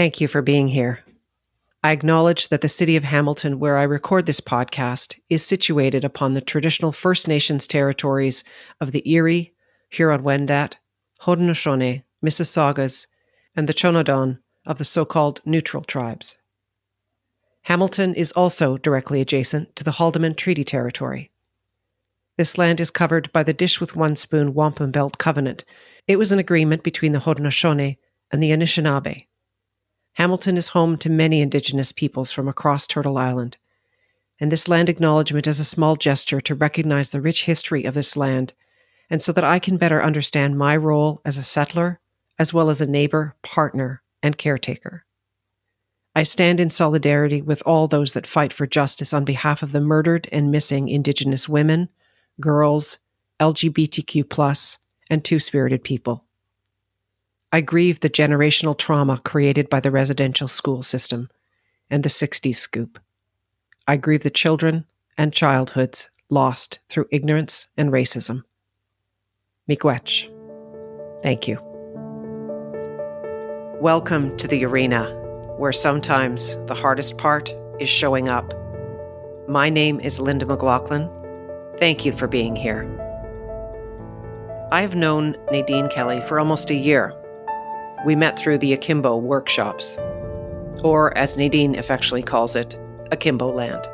Thank you for being here. I acknowledge that the city of Hamilton, where I record this podcast, is situated upon the traditional First Nations territories of the Erie, Huron-Wendat, Haudenosaunee, Mississaugas, and the Chonnonton of the so called neutral tribes. Hamilton is also directly adjacent to the Haldimand Treaty Territory. This land is covered by the Dish with One Spoon Wampum Belt Covenant. It was an agreement between the Haudenosaunee and the Anishinaabe. Hamilton is home to many Indigenous peoples from across Turtle Island, and this land acknowledgement is a small gesture to recognize the rich history of this land, and so that I can better understand my role as a settler, as well as a neighbor, partner, and caretaker. I stand in solidarity with all those that fight for justice on behalf of the murdered and missing Indigenous women, girls, LGBTQ, and two spirited people. I grieve the generational trauma created by the residential school system and the 60s scoop. I grieve the children and childhoods lost through ignorance and racism. Miigwech. Thank you. Welcome to the arena, where sometimes the hardest part is showing up. My name is Linda McLachlan. Thank you for being here. I've known Nadine Kelly for almost a year we met through the Akimbo workshops, or as Nadine affectionately calls it, Akimbo Land.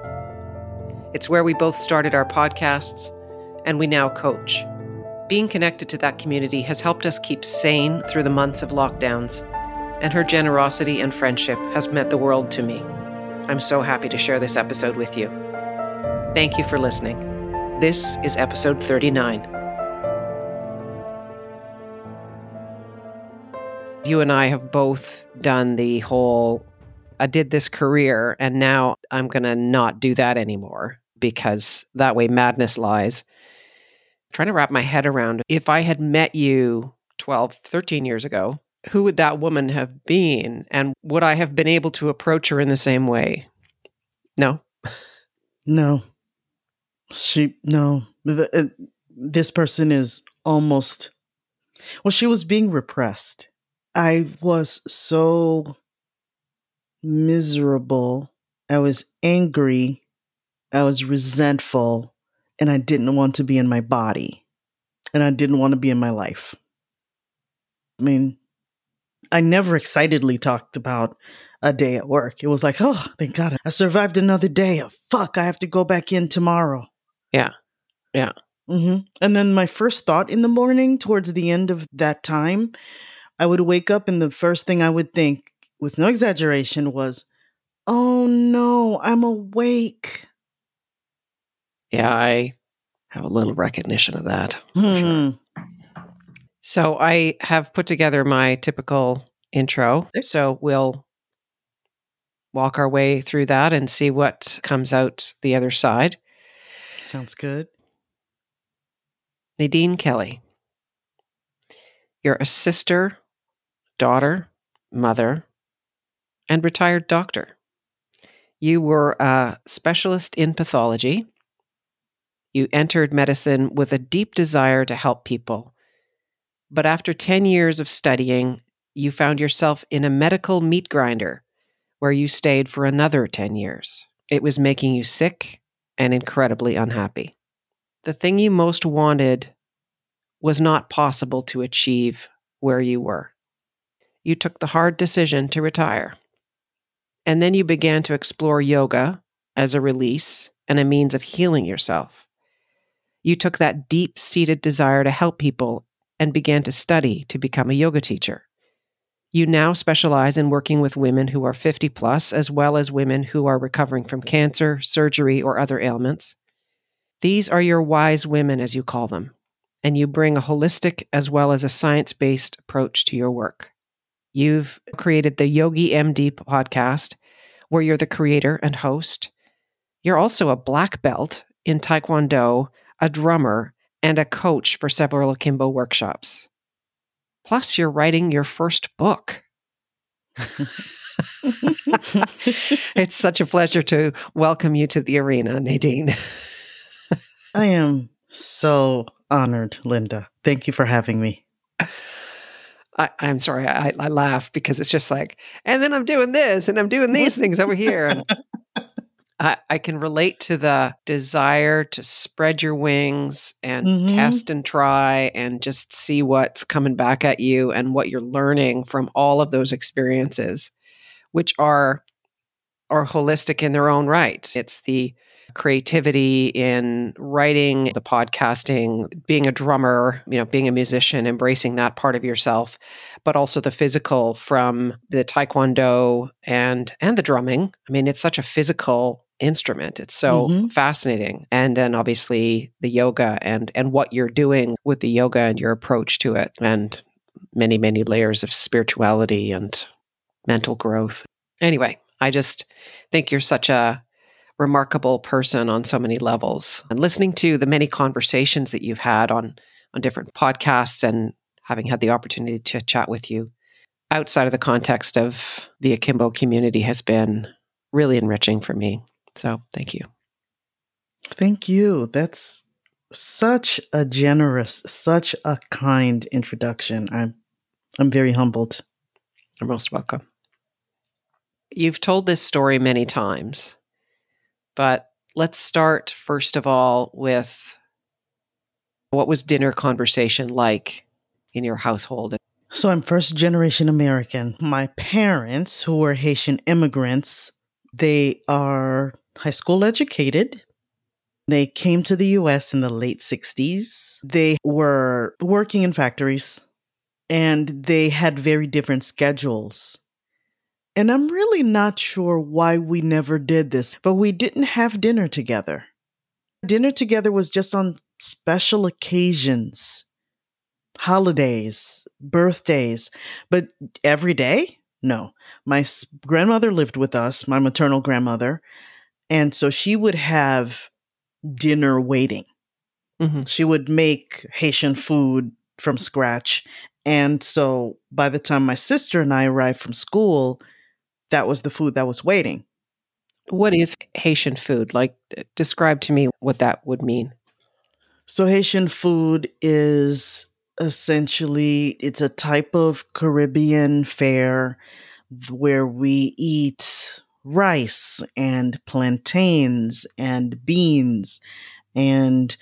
It's where we both started our podcasts, and we now coach. Being connected to that community has helped us keep sane through the months of lockdowns, and her generosity and friendship has meant the world to me. I'm so happy to share this episode with you. Thank you for listening. This is episode 39. You and I have both done the whole I did this career and now I'm going to not do that anymore because that way madness lies. I'm trying to wrap my head around if I had met you 12, 13 years ago, who would that woman have been? And would I have been able to approach her in the same way? No. No. She, no. The, uh, this person is almost, well, she was being repressed I was so miserable. I was angry. I was resentful. And I didn't want to be in my body. And I didn't want to be in my life. I mean, I never excitedly talked about a day at work. It was like, oh, thank God I survived another day. Oh, fuck, I have to go back in tomorrow. Yeah. Yeah. Mm-hmm. And then my first thought in the morning, towards the end of that time, I would wake up and the first thing I would think, with no exaggeration, was, oh no, I'm awake. Yeah, I have a little recognition of that. Hmm. Sure. So I have put together my typical intro. So we'll walk our way through that and see what comes out the other side. Sounds good. Nadine Kelly. You're a sister daughter, mother, and retired doctor. You were a specialist in pathology. You entered medicine with a deep desire to help people. But after 10 years of studying, you found yourself in a medical meat grinder where you stayed for another 10 years. It was making you sick and incredibly unhappy. The thing you most wanted was not possible to achieve where you were you took the hard decision to retire. And then you began to explore yoga as a release and a means of healing yourself. You took that deep seated desire to help people and began to study to become a yoga teacher. You now specialize in working with women who are 50 plus, as well as women who are recovering from cancer, surgery, or other ailments. These are your wise women, as you call them, and you bring a holistic as well as a science based approach to your work. You've created the Yogi MD podcast, where you're the creator and host. You're also a black belt in Taekwondo, a drummer, and a coach for several Akimbo workshops. Plus, you're writing your first book. it's such a pleasure to welcome you to the arena, Nadine. I am so honored, Linda. Thank you for having me. I, I'm sorry, I, I laugh because it's just like, and then I'm doing this and I'm doing these things over here. And I, I can relate to the desire to spread your wings and Mhm. test and try and just see what's coming back at you and what you're learning from all of those experiences, which are are holistic in their own right. It's the creativity in writing, the podcasting, being a drummer, you know, being a musician, embracing that part of yourself, but also the physical from the taekwondo and and the drumming. I mean, it's such a physical instrument. It's so Mhm. fascinating. And then obviously the yoga and and what you're doing with the yoga and your approach to it and many many layers of spirituality and mental growth. Anyway, I just think you're such a remarkable person on so many levels. And listening to the many conversations that you've had on on different podcasts and having had the opportunity to chat with you outside of the context of the akimbo community has been really enriching for me. So, thank you. Thank you. That's such a generous, such a kind introduction. I'm I'm very humbled. You're most welcome. You've told this story many times, but let's start first of all with what was dinner conversation like in your household? So I'm first generation American. My parents, who were Haitian immigrants, they are high school educated. They came to the US in the late 60s. They were working in factories and they had very different schedules. And I'm really not sure why we never did this, but we didn't have dinner together. Dinner together was just on special occasions, holidays, birthdays, but every day? No. My grandmother lived with us, my maternal grandmother, and so she would have dinner waiting. Mhm. She would make Haitian food from scratch. And so by the time my sister and I arrived from school, that was the food that was waiting. What is Haitian food? Like, describe to me what that would mean. So Haitian food is essentially it's a type of Caribbean fare where we eat rice and plantains and beans and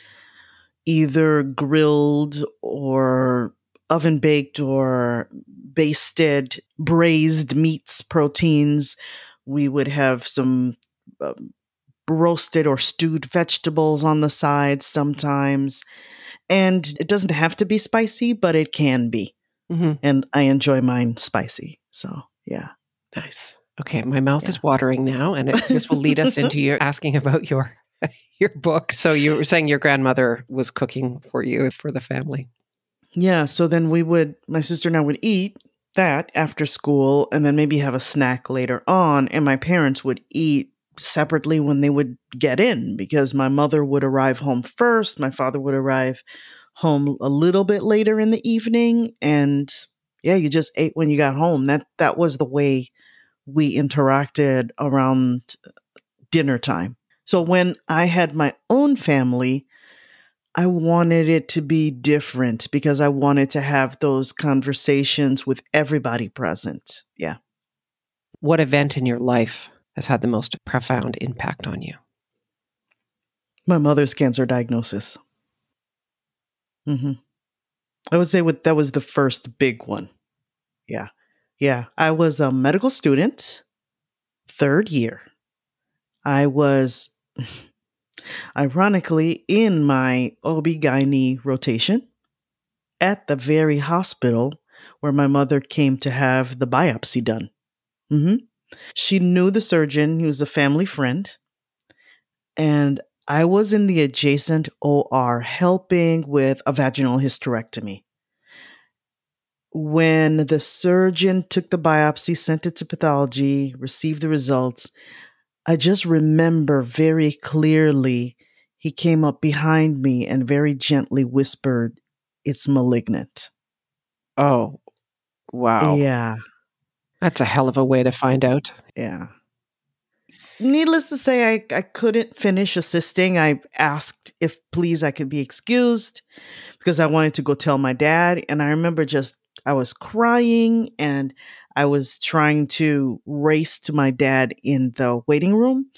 either grilled or oven baked or basted braised meats proteins we would have some um, roasted or stewed vegetables on the side sometimes. And it doesn't have to be spicy, but it can be. hmm And I enjoy mine spicy. So, yeah. Nice. Okay, my mouth is watering now, and it, this will lead us into your asking about your your book. So you were saying your grandmother was cooking for you for the family. Yeah. So then we would, my sister and I would eat that after school and then maybe have a snack later on. And my parents would eat separately when they would get in because my mother would arrive home first. My father would arrive home a little bit later in the evening. And yeah, you just ate when you got home. That, that was the way we interacted around dinner time. So when I had my own family, I wanted it to be different because I wanted to have those conversations with everybody present. Yeah. What event in your life has had the most profound impact on you? My mother's cancer diagnosis. hmm I would say what that was the first big one. Yeah. Yeah. I was a medical student, third year. I was ironically in my OB-GYN rotation at the very hospital where my mother came to have the biopsy done. hmm She knew the surgeon, he was a family friend. And I was in the adjacent OR helping with a vaginal hysterectomy. When the surgeon took the biopsy, sent it to pathology, received the results, I just remember very clearly he came up behind me and very gently whispered, It's malignant. Oh, wow. Yeah, That's a hell of a way to find out. yeah. Needless to say, I, I couldn't finish assisting. I asked if please I could be excused because I wanted to go tell my dad. And I remember just I was crying and I was trying to race to my dad in the waiting room.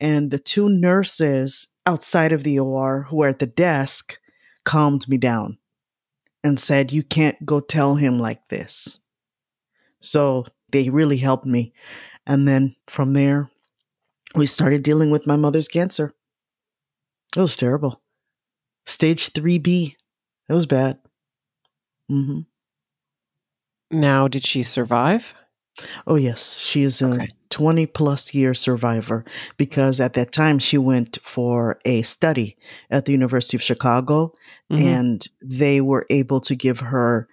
And the two nurses outside of the OR who were at the desk calmed me down and said, You can't go tell him like this. So they really helped me. And then from there, we started dealing with my mother's cancer. It was terrible. Stage 3B. It was bad. hmm Now, did she survive? Oh, yes. She is a Okay. 20 plus year survivor because at that time she went for a study at the University of Chicago Mhm. and they were able to give her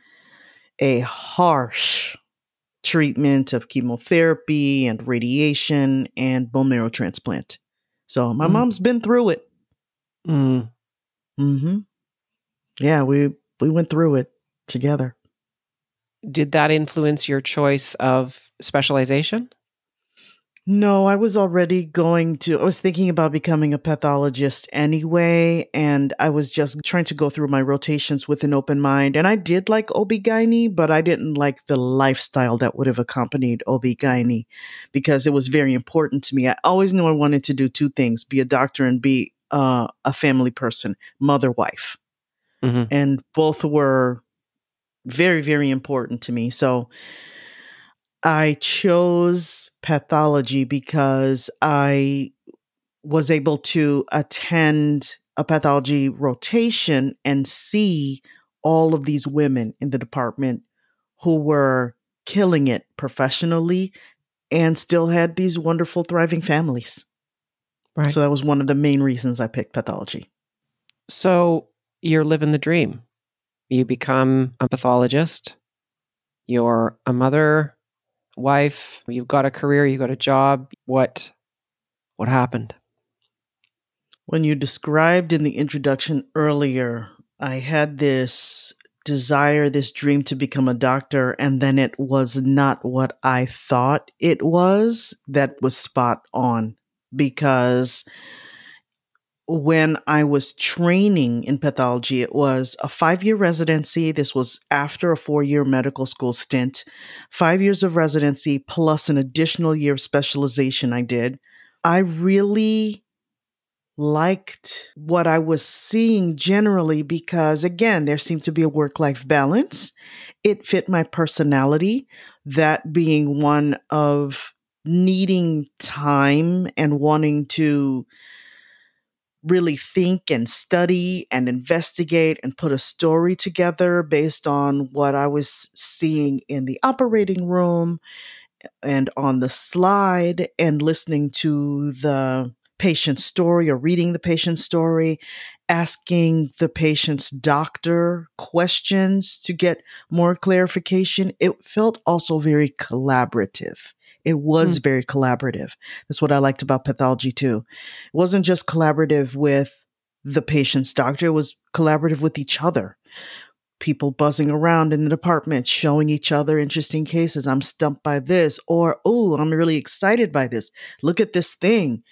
a harsh treatment of chemotherapy and radiation and bone marrow transplant. So my Mm. mom's been through it. Mm. hmm Yeah, we we went through it together. Did that influence your choice of specialization? No, I was already going to, I was thinking about becoming a pathologist anyway. And I was just trying to go through my rotations with an open mind. And I did like OB-GYN, but I didn't like the lifestyle that would have accompanied OB-GYN because it was very important to me. I always knew I wanted to do two things be a doctor and be uh, a family person, mother, wife. Mhm. And both were very, very important to me. So, I chose pathology because I was able to attend a pathology rotation and see all of these women in the department who were killing it professionally and still had these wonderful, thriving families. Right. So that was one of the main reasons I picked pathology. So you're living the dream. You become a pathologist. You're a mother, wife. You've got a career. you've got a job. What? What happened? When you described in the introduction earlier, I had this desire, this dream to become a doctor, and then it was not what I thought it was. That was spot on because when I was training in pathology, it was a five year residency. This was after a four year medical school stint, five years of residency plus an additional year of specialization I did. I really liked what I was seeing generally because, again, there seemed to be a work life balance. It fit my personality, that being one of needing time and wanting to really think and study and investigate and put a story together based on what I was seeing in the operating room and on the slide and listening to the patient's story or reading the patient's story, asking the patient's doctor questions to get more clarification. It felt also very collaborative. It was hmm. very collaborative. That's what I liked about pathology too. It wasn't just collaborative with the patient's doctor, it was collaborative with each other. People buzzing around in the department, showing each other interesting cases. I'm stumped by this, or, oh, I'm really excited by this. Look at this thing.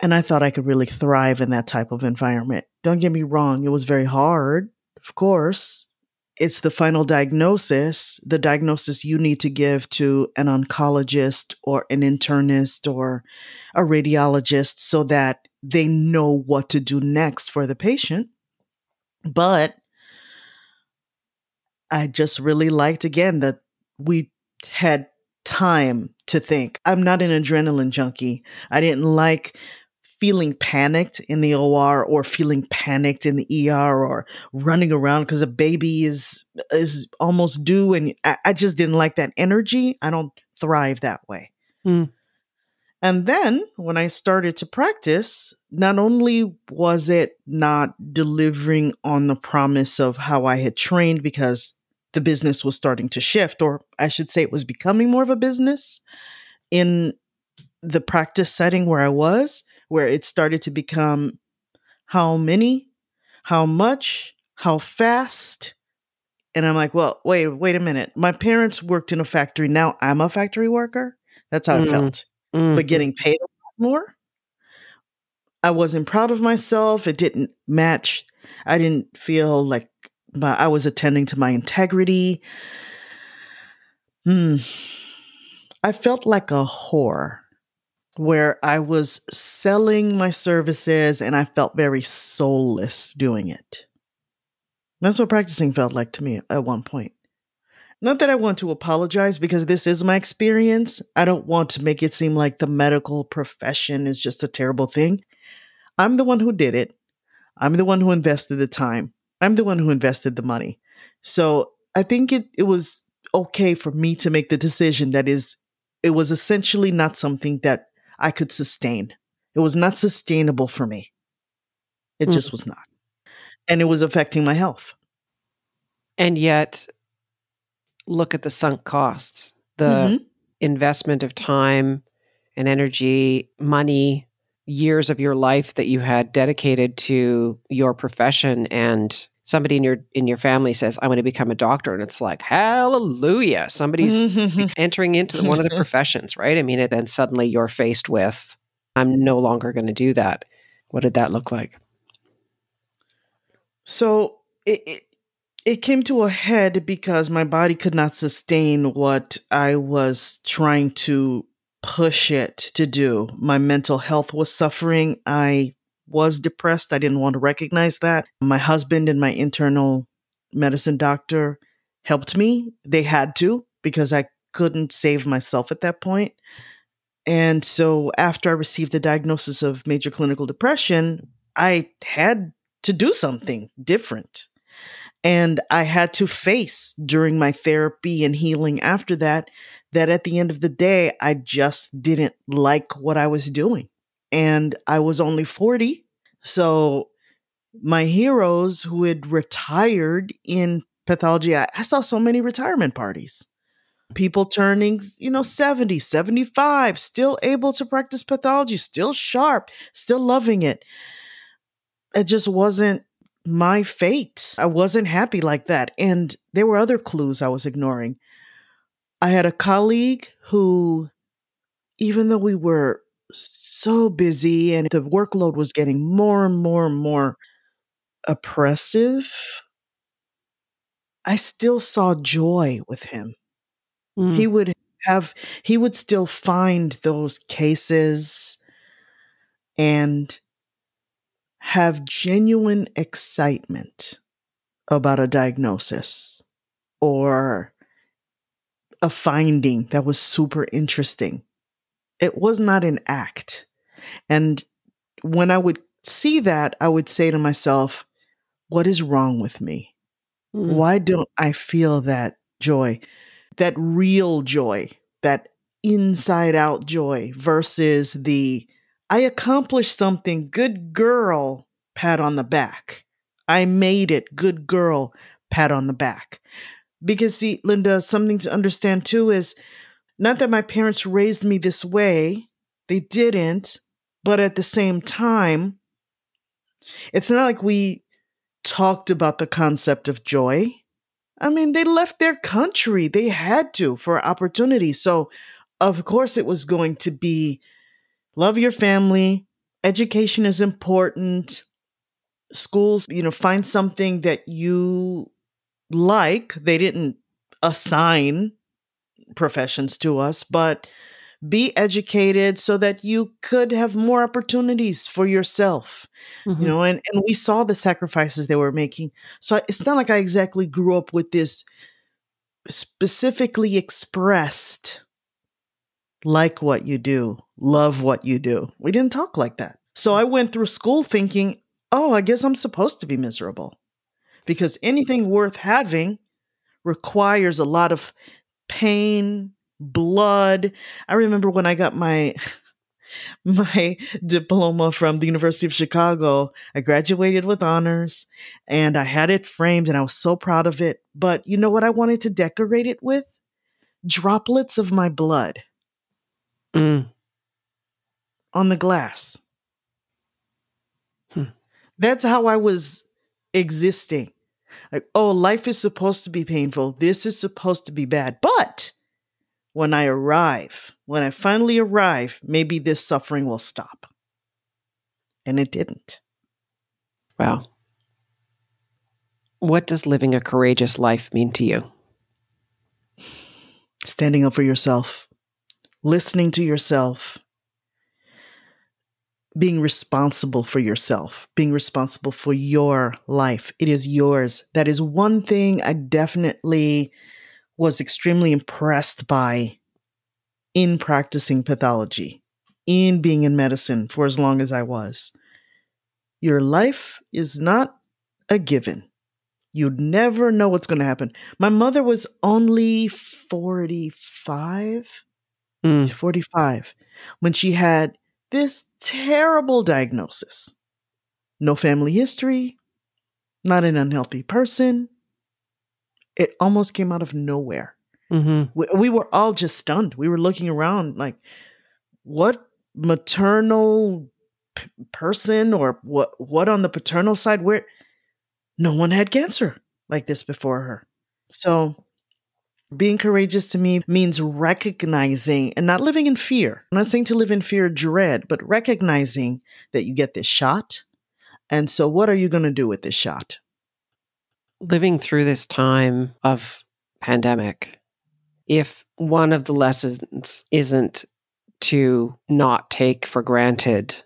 And I thought I could really thrive in that type of environment. Don't get me wrong, it was very hard, of course. It's the final diagnosis, the diagnosis you need to give to an oncologist or an internist or a radiologist so that they know what to do next for the patient. But I just really liked again that we had time to think. I'm not an adrenaline junkie. I didn't like feeling panicked in the OR or feeling panicked in the ER or running around because a baby is is almost due and I, I just didn't like that energy. I don't thrive that way. Hmm. And then when I started to practice, not only was it not delivering on the promise of how I had trained because the business was starting to shift, or I should say it was becoming more of a business in the practice setting where I was, where it started to become how many, how much, how fast. And I'm like, well, wait, wait a minute. My parents worked in a factory. Now I'm a factory worker. That's how it Mm. felt. Mm. But getting paid a lot more. I wasn't proud of myself. It didn't match. I didn't feel like but I was attending to my integrity. Hmm. I felt like a whore where I was selling my services and I felt very soulless doing it. That's what practicing felt like to me at one point. Not that I want to apologize because this is my experience. I don't want to make it seem like the medical profession is just a terrible thing. I'm the one who did it. I'm the one who invested the time. I'm the one who invested the money. So I think it, it was okay for me to make the decision that is, it was essentially not something that I could sustain. It was not sustainable for me. It mm. just was not. And it was affecting my health. And yet, look at the sunk costs, the mm-hmm. investment of time and energy, money, years of your life that you had dedicated to your profession and somebody in your in your family says i want to become a doctor and it's like hallelujah. Somebody's mm-hmm. entering into one of the professions right? I mean and then suddenly you're faced with i'm no longer going to do that. What did that look like? So it, it it came to a head because my body could not sustain what i was trying to push it to do. My mental health was suffering. I was depressed. I didn't want to recognize that. My husband and my internal medicine doctor helped me. They had to because I couldn't save myself at that point. And so after I received the diagnosis of major clinical depression, I had to do something different. And I had to face during my therapy and healing after that, that at the end of the day, I just didn't like what I was doing and I was only 40. So my heroes who had retired in pathology, I, I saw so many retirement parties. People turning, you know, 70, 75, still able to practice pathology, still sharp, still loving it. It just wasn't my fate. I wasn't happy like that. And there were other clues I was ignoring. I had a colleague who, even though we were so busy and the workload was getting more and more and more oppressive, I still saw joy with him. Mm. He would have, he would still find those cases and have genuine excitement about a diagnosis or a finding that was super interesting it was not an act. And when I would see that, I would say to myself, what is wrong with me? Mm. Why don't I feel that joy, that real joy, that inside out joy versus the I accomplished something, good girl, pat on the back. I made it, good girl, pat on the back. Because, see, Linda, something to understand too is not that my parents raised me this way, they didn't, but at the same time, it's not like we talked about the concept of joy. I mean, they left their country. They had to for opportunity. So, of course, it was going to be love your family, education is important, schools, you know, find something that you like. They didn't assign professions to us, but be educated so that you could have more opportunities for yourself mm-hmm. you know and, and we saw the sacrifices they were making. So it's not like i exactly grew up with this specifically expressed like what you do love what you do. We didn't talk like that. So i went through school thinking oh i guess i'm supposed to be miserable. Because anything worth having requires a lot of pain, blood. I remember when I got my my diploma from the University of Chicago. I graduated with honors and I had it framed and I was so proud of it. But you know what I wanted to decorate it with? Droplets of my blood mm. on the glass. Hmm. That's how I was existing. Like, oh, life is supposed to be painful. This is supposed to be bad. But when I arrive, when I finally arrive, maybe this suffering will stop. And it didn't. Wow. What does living a courageous life mean to you? Standing up for yourself, listening to yourself, being responsible for yourself, being responsible for your life. It is yours. That is one thing I definitely was extremely impressed by in practicing pathology, in being in medicine for as long as I was. Your life is not a given. You never know what's going to happen. My mother was only 45, Mm. 45 when she had this terrible diagnosis. No family history, not an unhealthy person. It almost came out of nowhere. Mm-hmm. We, we were all just stunned. We were looking around like, what maternal p- person or what what on the paternal side where no one had cancer like this before her. So being courageous to me means recognizing and not living in fear. I'm not saying to live in fear dread, but recognizing that you get this shot. And so, what are you going to do with this shot? Living through this time of pandemic, if one of the lessons isn't to not take for granted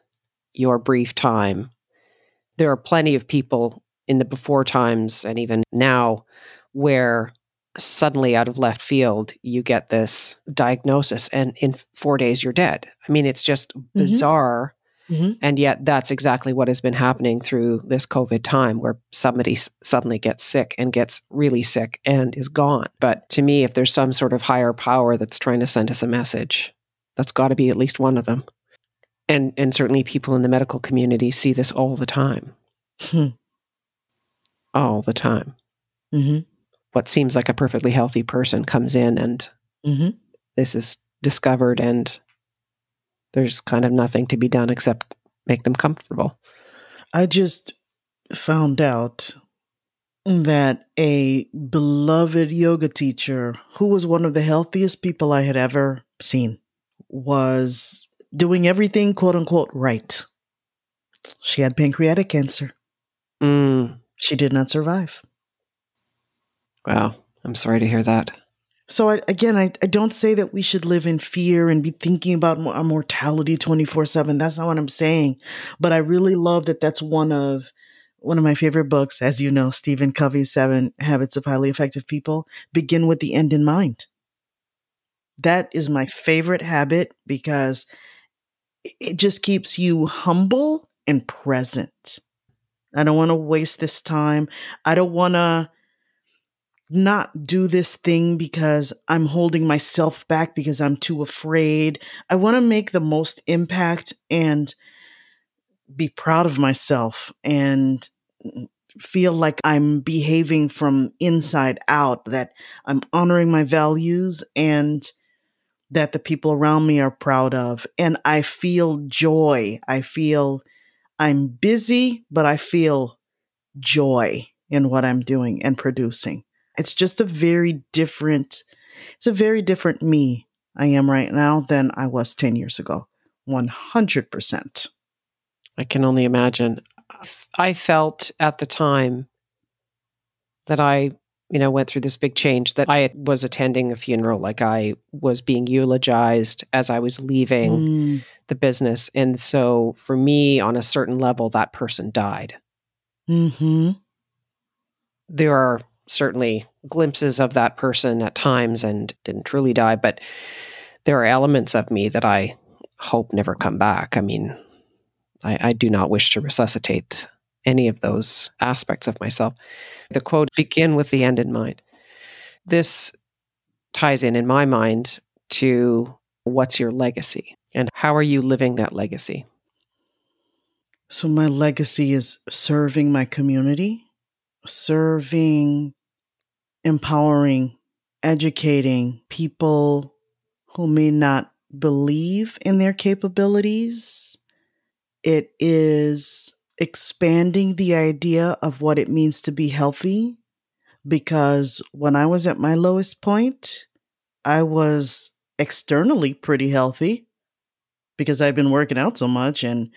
your brief time, there are plenty of people in the before times and even now where suddenly out of left field you get this diagnosis and in 4 days you're dead. I mean it's just bizarre Mhm. and yet that's exactly what has been happening through this covid time where somebody s- suddenly gets sick and gets really sick and is gone. But to me if there's some sort of higher power that's trying to send us a message that's got to be at least one of them. And and certainly people in the medical community see this all the time. Hmm. All the time. Mhm. What seems like a perfectly healthy person comes in and Mhm. this is discovered and there's kind of nothing to be done except make them comfortable. I just found out that a beloved yoga teacher who was one of the healthiest people I had ever seen was doing everything quote unquote right. She had pancreatic cancer. Mm, She did not survive. Wow. I'm sorry to hear that. So I, again, I, I don't say that we should live in fear and be thinking about our mortality 24 seven. That's not what I'm saying. But I really love that that's one of, one of my favorite books, as you know, Stephen Covey's Seven Habits of Highly Effective People begin with the end in mind. That is my favorite habit because it just keeps you humble and present. I don't want to waste this time. I don't want to not do this thing because I'm holding myself back because I'm too afraid. I want to make the most impact and be proud of myself and feel like I'm behaving from inside out, that I'm honoring my values and that the people around me are proud of. And I feel joy. I feel I'm busy, but I feel joy in what I'm doing and producing. It's just a very different, it's a very different me I am right now than I was 10 years ago. 100%. I can only imagine. I felt at the time that I, you know, went through this big change that I was attending a funeral, like I was being eulogized as I was leaving Mm, the business. And so for me, on a certain level, that person died. hmm There are certainly glimpses of that person at times and didn't truly die, but there are elements of me that I hope never come back. I mean, I, I do not wish to resuscitate any of those aspects of myself. The quote begin with the end in mind. This ties in, in my mind, to what's your legacy and how are you living that legacy? So, my legacy is serving my community, serving, empowering, educating people who may not believe in their capabilities. It is expanding the idea of what it means to be healthy. Because when I was at my lowest point, I was externally pretty healthy because I'd been working out so much and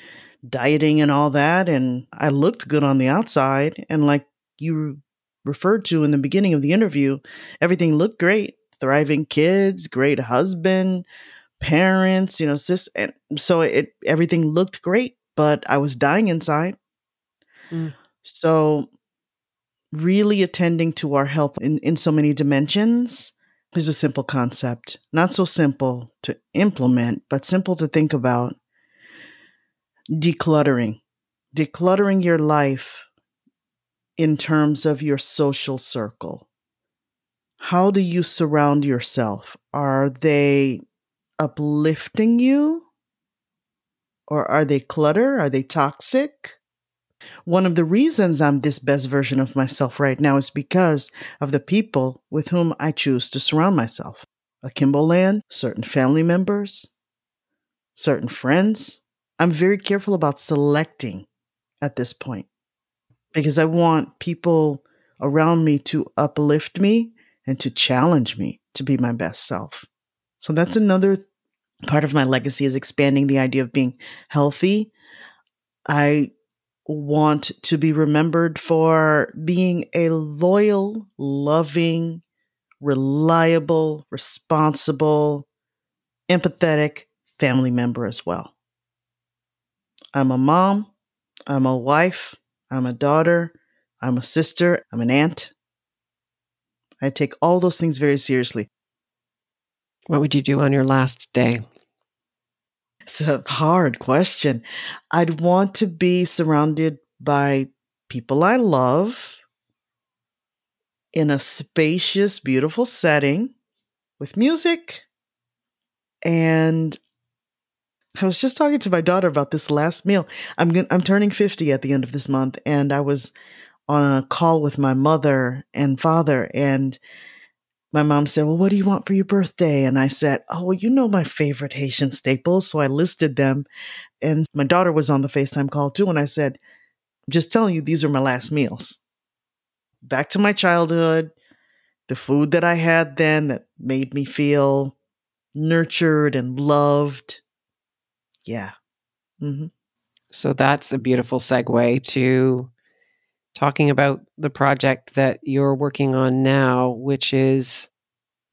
dieting and all that. And I looked good on the outside. And like you referred to in the beginning of the interview, everything looked great. Thriving kids, great husband, parents, you know, sis, and so it everything looked great, but I was dying inside. Mm. So really attending to our health in, in so many dimensions is a simple concept. Not so simple to implement, but simple to think about. Decluttering. Decluttering your life in terms of your social circle. How do you surround yourself? Are they uplifting you? Or are they clutter? Are they toxic? One of the reasons I'm this best version of myself right now is because of the people with whom I choose to surround myself. Akimbo Land, certain family members, certain friends. I'm very careful about selecting at this point because I want people around me to uplift me and to challenge me to be my best self. So that's mm. another part of my legacy is expanding the idea of being healthy. I want to be remembered for being a loyal, loving, reliable, responsible, empathetic family member as well. I'm a mom, I'm a wife, I'm a daughter, I'm a sister, I'm an aunt. I take all those things very seriously. What would you do on your last day? It's a hard question. I'd want to be surrounded by people I love in a spacious, beautiful setting with music. And I was just talking to my daughter about this last meal. I'm I'm turning 50 at the end of this month and I was on a call with my mother and father and my mom said, Well, what do you want for your birthday? And I said, Oh, you know my favorite Haitian staples. So I listed them. And my daughter was on the FaceTime call too. And I said, I'm just telling you, these are my last meals. Back to my childhood, the food that I had then that made me feel nurtured and loved. Yeah. Mm-hmm. So that's a beautiful segue to talking about the project that you're working on now, which is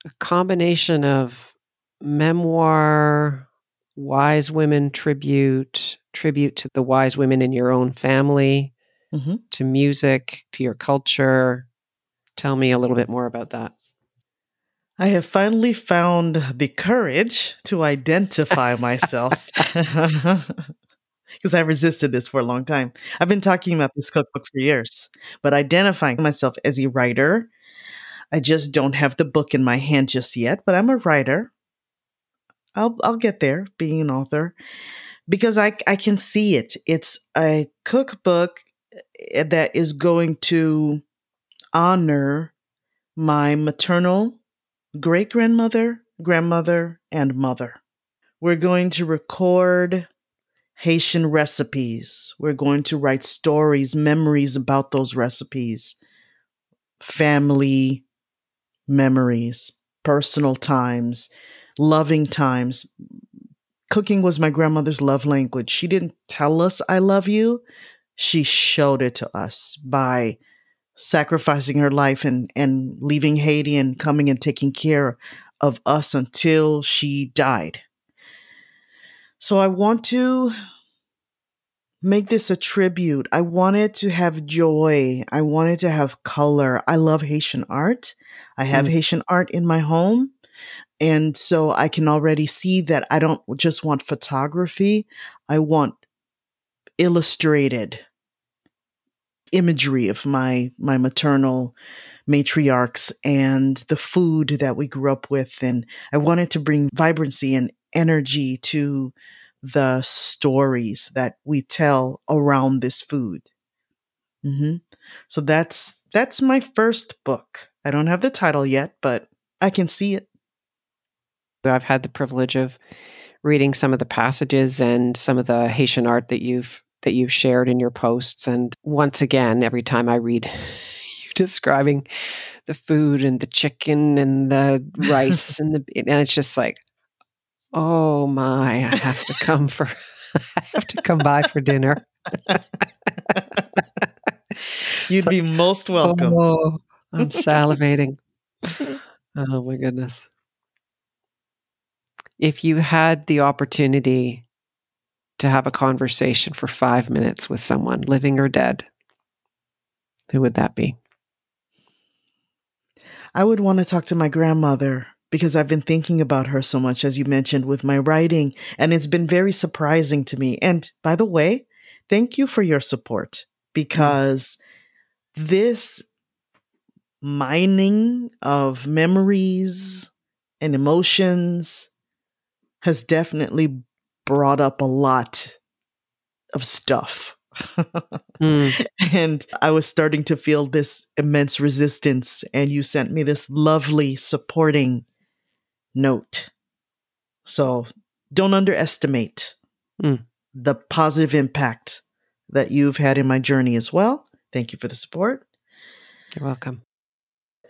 a combination of memoir, wise women tribute, tribute to the wise women in your own family, mm-hmm. to music, to your culture. Tell me a little bit more about that. I have finally found the courage to identify myself. because I resisted this for a long time. I've been talking about this cookbook for years, but identifying myself as a writer, I just don't have the book in my hand just yet, but I'm a writer. I'll I'll get there being an author because I I can see it. It's a cookbook eh, that is going to honor my maternal great grandmother, grandmother, and mother. We're going to record Haitian recipes. We're going to write stories, memories about those recipes, family memories, personal times, loving times. Cooking was my grandmother's love language. She didn't tell us, I love you. She showed it to us by sacrificing her life and, and leaving Haiti and coming and taking care of us until she died. So I want to make this a tribute. I wanted to have joy. I wanted to have color. I love Haitian art. I have mm. Haitian art in my home. And so I can already see that I don't just want photography, I want illustrated imagery of my my maternal matriarchs and the food that we grew up with and I wanted to bring vibrancy and energy to the stories that we tell around this food. Mm-hmm. So that's that's my first book. I don't have the title yet, but I can see it. I've had the privilege of reading some of the passages and some of the Haitian art that you've that you've shared in your posts. And once again, every time I read you describing the food and the chicken and the rice and the and it's just like, Oh my, I have to come for I have to come by for dinner. You'd be most welcome. Oh, I'm salivating. oh my goodness. If you had the opportunity to have a conversation for five minutes with someone, living or dead, who would that be? I would want to talk to my grandmother because I've been thinking about her so much, as you mentioned, with my writing, and it's been very surprising to me. And by the way, thank you for your support because mm. this mining of memories and emotions has definitely brought up a lot of stuff. mm. And I was starting to feel this immense resistance, and you sent me this lovely supporting note. So don't underestimate mm. the positive impact that you've had in my journey as well. Thank you for the support. You're welcome.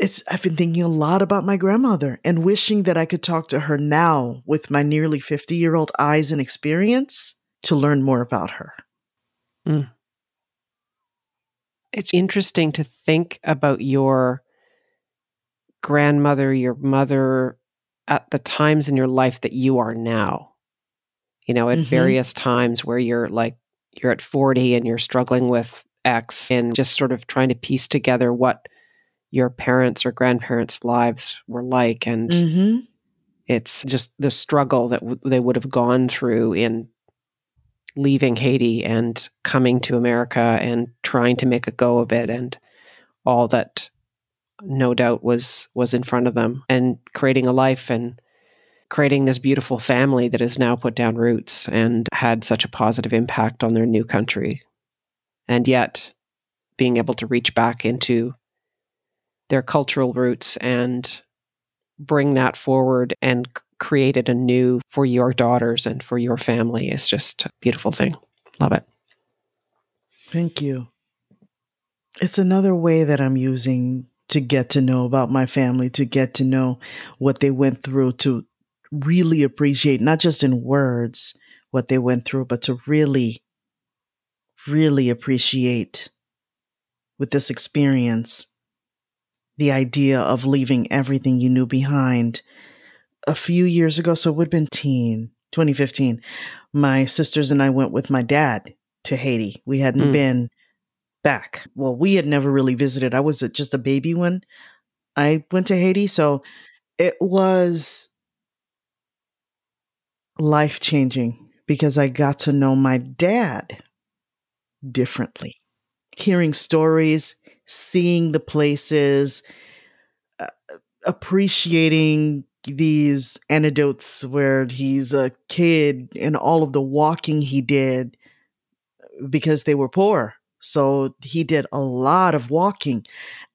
It's I've been thinking a lot about my grandmother and wishing that I could talk to her now with my nearly 50-year-old eyes and experience to learn more about her. Mm. It's interesting to think about your grandmother, your mother, at the times in your life that you are now. You know, at mm-hmm. various times where you're like, you're at 40 and you're struggling with X and just sort of trying to piece together what your parents' or grandparents' lives were like. And mm-hmm. it's just the struggle that w- they would have gone through in leaving Haiti and coming to America and trying to make a go of it and all that no doubt was was in front of them and creating a life and creating this beautiful family that has now put down roots and had such a positive impact on their new country and yet being able to reach back into their cultural roots and bring that forward and create it anew for your daughters and for your family is just a beautiful thing. Love it. Thank you. It's another way that i'm using to get to know about my family, to get to know what they went through, to really appreciate, not just in words, what they went through, but to really, really appreciate with this experience the idea of leaving everything you knew behind. A few years ago, so it would have been teen, 2015, my sisters and I went with my dad to Haiti. We hadn't mm. been back. Well, we had never really visited. I was just a baby when I went to Haiti. So it was life changing because I got to know my dad differently. Hearing stories, seeing the places, uh, appreciating these anecdotes where he's a kid and all of the walking he did because they were poor so he did a lot of walking.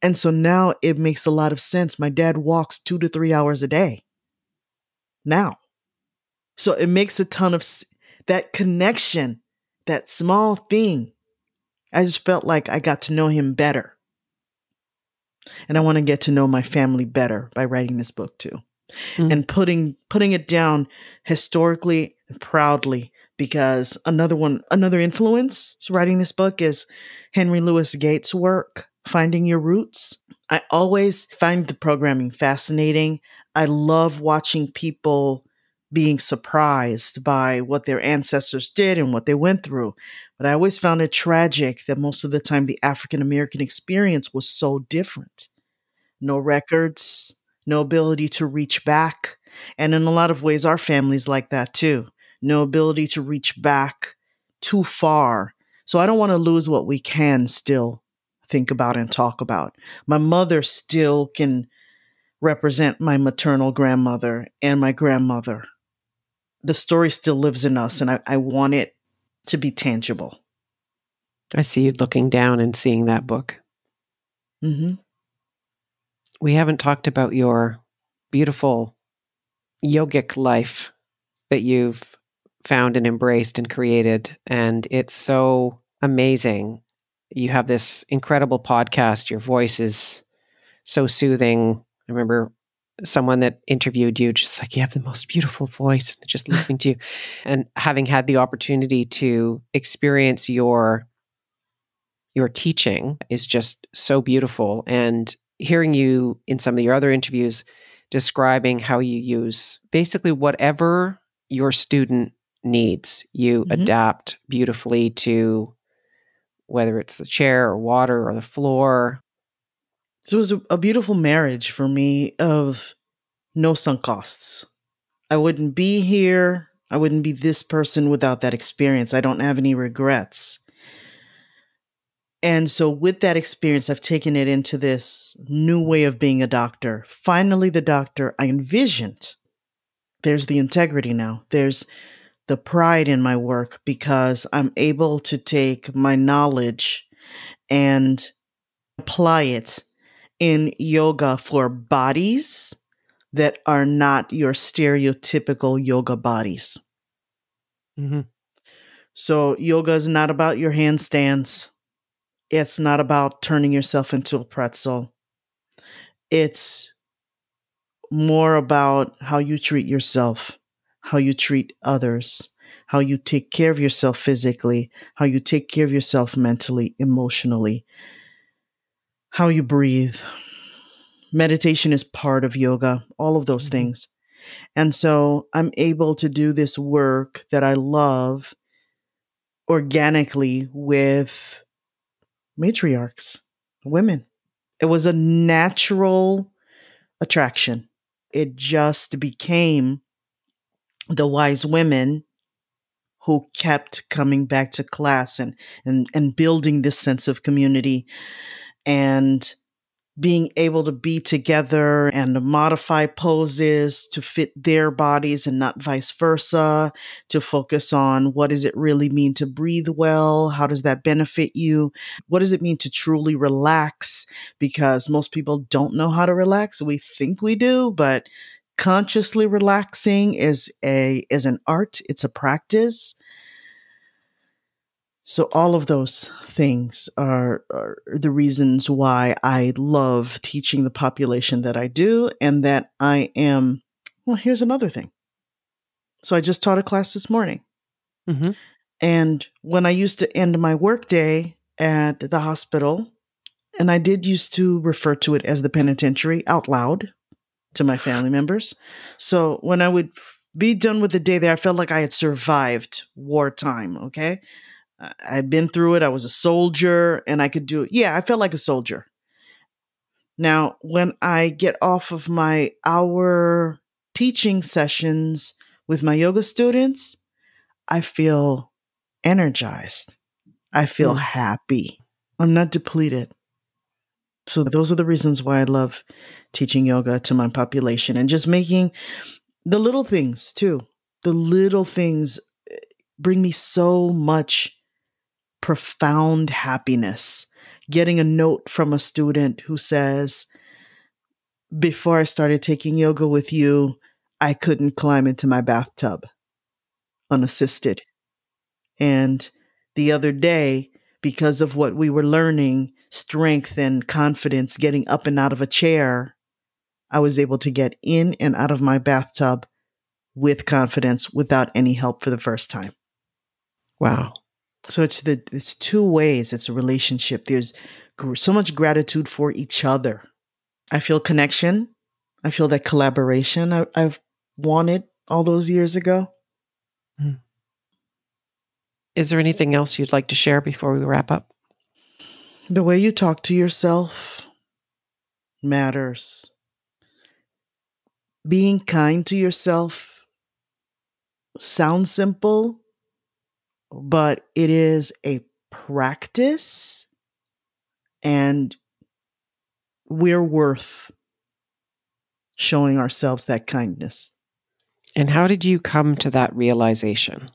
And so now it makes a lot of sense. My dad walks two to three hours a day now. So it makes a ton of that connection, that small thing. I just felt like I got to know him better. And I want to get to know my family better by writing this book too. Mm-hmm. And putting putting it down historically and proudly because another one, another influence to writing this book is Henry Louis Gates' work, Finding Your Roots. I always find the programming fascinating. I love watching people being surprised by what their ancestors did and what they went through. But I always found it tragic that most of the time the African American experience was so different. No records, no ability to reach back. And in a lot of ways, our family's like that too no ability to reach back too far. So I don't want to lose what we can still think about and talk about. My mother still can represent my maternal grandmother and my grandmother. The story still lives in us, and I, I want it to be tangible. I see you looking down and seeing that book. Mm-hmm. We haven't talked about your beautiful yogic life that you've found and embraced and created. And it's so amazing. You have this incredible podcast. Your voice is so soothing. I remember someone that interviewed you just like you have the most beautiful voice just listening to you and having had the opportunity to experience your your teaching is just so beautiful. And hearing you in some of your other interviews describing how you use basically whatever your student needs, you Mhm. adapt beautifully to whether it's the chair or water or the floor. So it was a, beautiful marriage for me of no sunk costs. I wouldn't be here. I wouldn't be this person without that experience. I don't have any regrets. And so, with that experience, I've taken it into this new way of being a doctor. Finally, the doctor I envisioned. There's the integrity now. There's the pride in my work because I'm able to take my knowledge and apply it in yoga for bodies that are not your stereotypical yoga bodies. Mm-hmm. So, yoga is not about your handstands. It's not about turning yourself into a pretzel. It's more about how you treat yourself, how you treat others, how you take care of yourself physically, how you take care of yourself mentally, emotionally, how you breathe. Meditation is part of yoga, all of those Mhm. things. And so I'm able to do this work that I love organically with matriarchs, women. It was a natural attraction. It just became the wise women who kept coming back to class and, and, and building this sense of community and being able to be together and to modify poses to fit their bodies and not vice versa, to focus on what does it really mean to breathe well? How does that benefit you? What does it mean to truly relax? Because most people don't know how to relax. We think we do, but consciously relaxing is a is an art, it's a practice. So all of those things are, are the reasons why I love teaching the population that I do and that I am well here's another thing. So I just taught a class this morning. Mm-hmm. And when I used to end my workday at the hospital, and I did used to refer to it as the penitentiary out loud to my family members. So when I would be done with the day there, I felt like I had survived wartime. Okay. I- I'd been through it. I was a soldier and I could do it. Yeah, I felt like a soldier. Now, when I get off of my hour teaching sessions with my yoga students, I feel energized. I feel Mm. happy. I'm not depleted. So, those are the reasons why I love teaching yoga to my population and just making the little things too. The little things eh, bring me so much profound happiness. Getting a note from a student who says, Before I started taking yoga with you, I couldn't climb into my bathtub unassisted. And the other day, because of what we were learning, strength and confidence, getting up and out of a chair, I was able to get in and out of my bathtub with confidence without any help for the first time. Wow. So it's the it's two ways. It's a relationship. There's gr- so much gratitude for each other. I feel connection. I feel that collaboration I, I've wanted all those years ago. Hmm. Is there anything else you'd like to share before we wrap up? The way you talk to yourself matters. Being kind to yourself sounds simple, but it is a practice, and we're worth showing ourselves that kindness. And how did you come to that realization?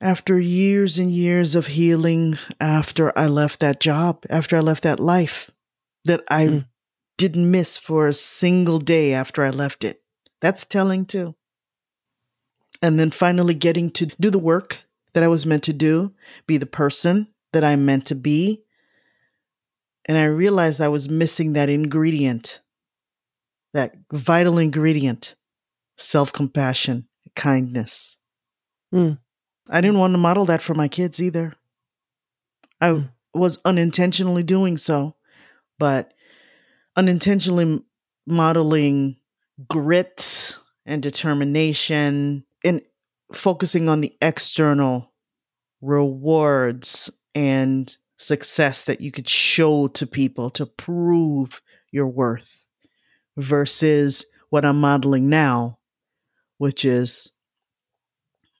After years and years of healing, after I left that job, after I left that life that I Mm. didn't miss for a single day after I left it. That's telling too. And then finally getting to do the work that I was meant to do, be the person that I'm meant to be. And I realized I was missing that ingredient, that vital ingredient self compassion, kindness. Mm. I didn't want to model that for my kids either. I Mm. was unintentionally doing so, but unintentionally modeling grit and determination and focusing on the external rewards and success that you could show to people to prove your worth versus what I'm modeling now, which is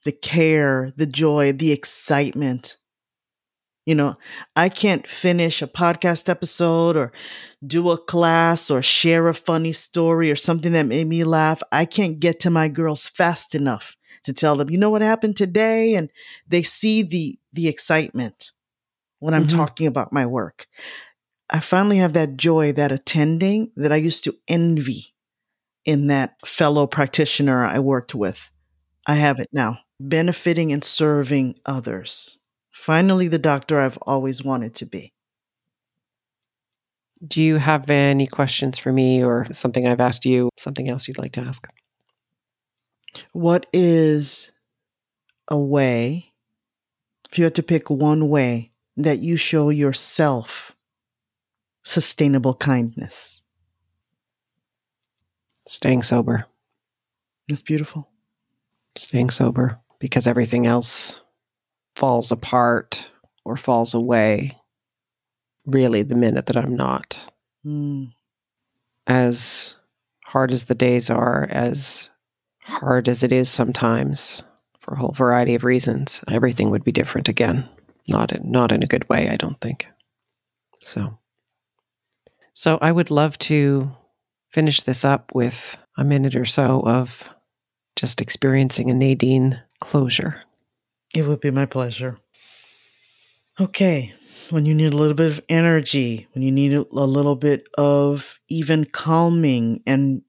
the care, the joy, the excitement. You know, I can't finish a podcast episode or do a class or share a funny story or something that made me laugh. I can't get to my girls fast enough to tell them, you know what happened today? And they see the the excitement when I'm Mhm. talking about my work. I finally have that joy, that attending that I used to envy in that fellow practitioner I worked with. I have it now, benefiting and serving others. Finally, the doctor I've always wanted to be. Do you have any questions for me or something I've asked you? Something else you'd like to ask? What is a way, if you had to pick one way, that you show yourself sustainable kindness? Staying sober. That's beautiful. Staying sober because everything else falls apart or falls away really the minute that I'm not. Mm, As hard as the days are, as hard as it is sometimes for a whole variety of reasons, everything would be different again. Not in, not in a good way, I don't think. So So I would love to finish this up with a minute or so of just experiencing a Nadine closure. It would be my pleasure. Okay. When you need a little bit of energy, when you need a little bit of even calming and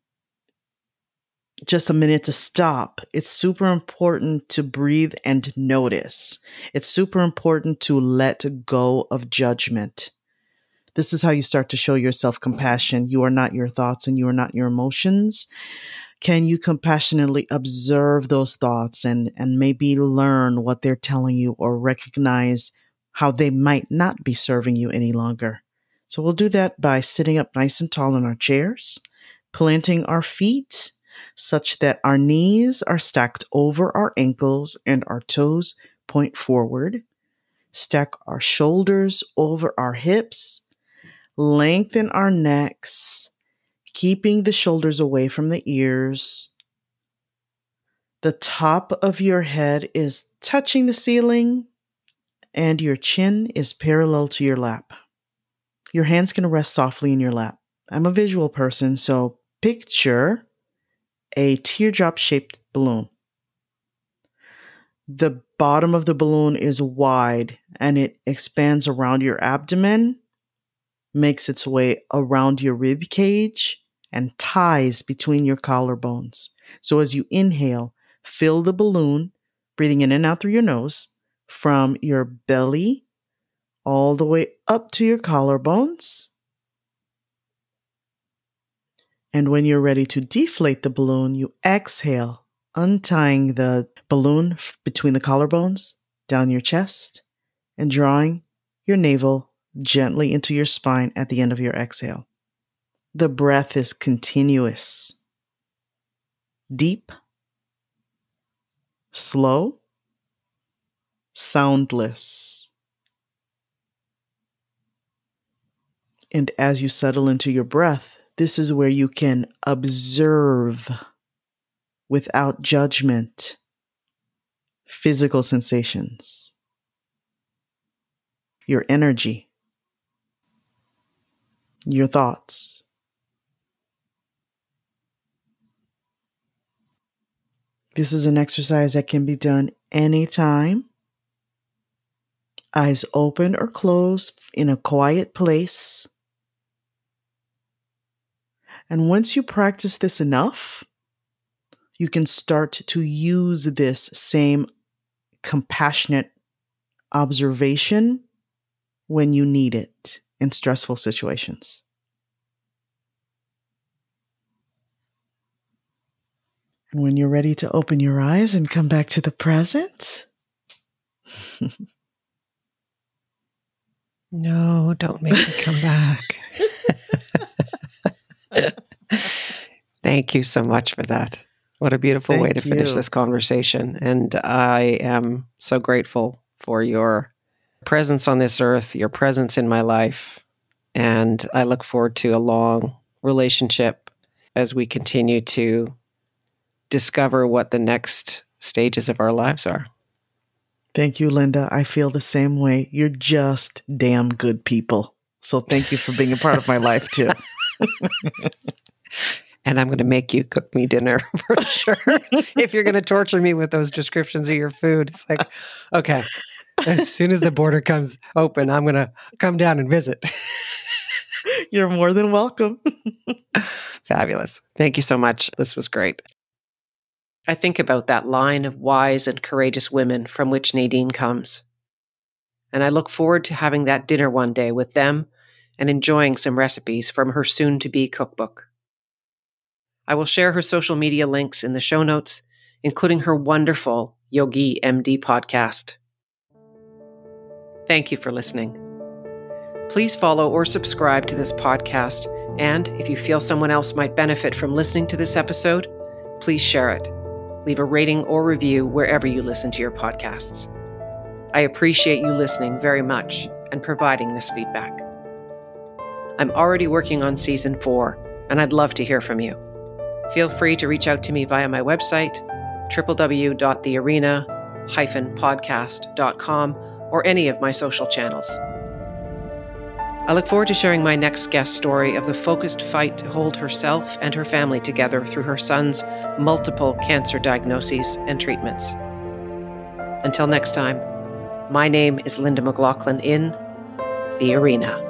just a minute to stop, it's super important to breathe and notice. It's super important to let go of judgment. This is how you start to show yourself compassion. You are not your thoughts and you are not your emotions. Can you compassionately observe those thoughts and, and maybe learn what they're telling you or recognize how they might not be serving you any longer? So we'll do that by sitting up nice and tall in our chairs, planting our feet such that our knees are stacked over our ankles and our toes point forward. Stack our shoulders over our hips. Lengthen our necks, keeping the shoulders away from the ears. The top of your head is touching the ceiling, and your chin is parallel to your lap. Your hands can rest softly in your lap. I'm a visual person, so picture a teardrop shaped balloon. The bottom of the balloon is wide and it expands around your abdomen, makes its way around your rib cage, and ties between your collarbones. So as you inhale, fill the balloon, breathing in and out through your nose, from your belly all the way up to your collarbones. And when you're ready to deflate the balloon, you exhale, untying the balloon between the collarbones down your chest and drawing your navel gently into your spine at the end of your exhale. The breath is continuous, deep, slow, soundless. And as you settle into your breath, this is where you can observe without judgment physical sensations, your energy, your thoughts. This is an exercise that can be done anytime. Eyes open or closed in a quiet place. And once you practice this enough, you can start to use this same compassionate observation when you need it in stressful situations. And when you're ready to open your eyes and come back to the present, No, don't make me come back. Thank you so much for that. What a beautiful way Thank to finish you. this conversation. And I am so grateful for your presence on this earth, your presence in my life. And I look forward to a long relationship as we continue to discover what the next stages of our lives are. Thank you, Linda. I feel the same way. You're just damn good people. So thank you for being a part of my life too. And I'm going to make you cook me dinner for sure. if you're going to torture me with those descriptions of your food, it's like, okay, as soon as the border comes open, I'm going to come down and visit. You're more than welcome. Fabulous. Thank you so much. This was great. I think about that line of wise and courageous women from which Nadine comes. And I look forward to having that dinner one day with them and enjoying some recipes from her soon to be cookbook. I will share her social media links in the show notes, including her wonderful Yogi MD podcast. Thank you for listening. Please follow or subscribe to this podcast. And if you feel someone else might benefit from listening to this episode, please share it. Leave a rating or review wherever you listen to your podcasts. I appreciate you listening very much and providing this feedback. I'm already working on season four, and I'd love to hear from you. Feel free to reach out to me via my website, www.thearena-podcast.com, or any of my social channels. I look forward to sharing my next guest story of the focused fight to hold herself and her family together through her son's multiple cancer diagnoses and treatments. Until next time, my name is Linda McLachlan in The Arena.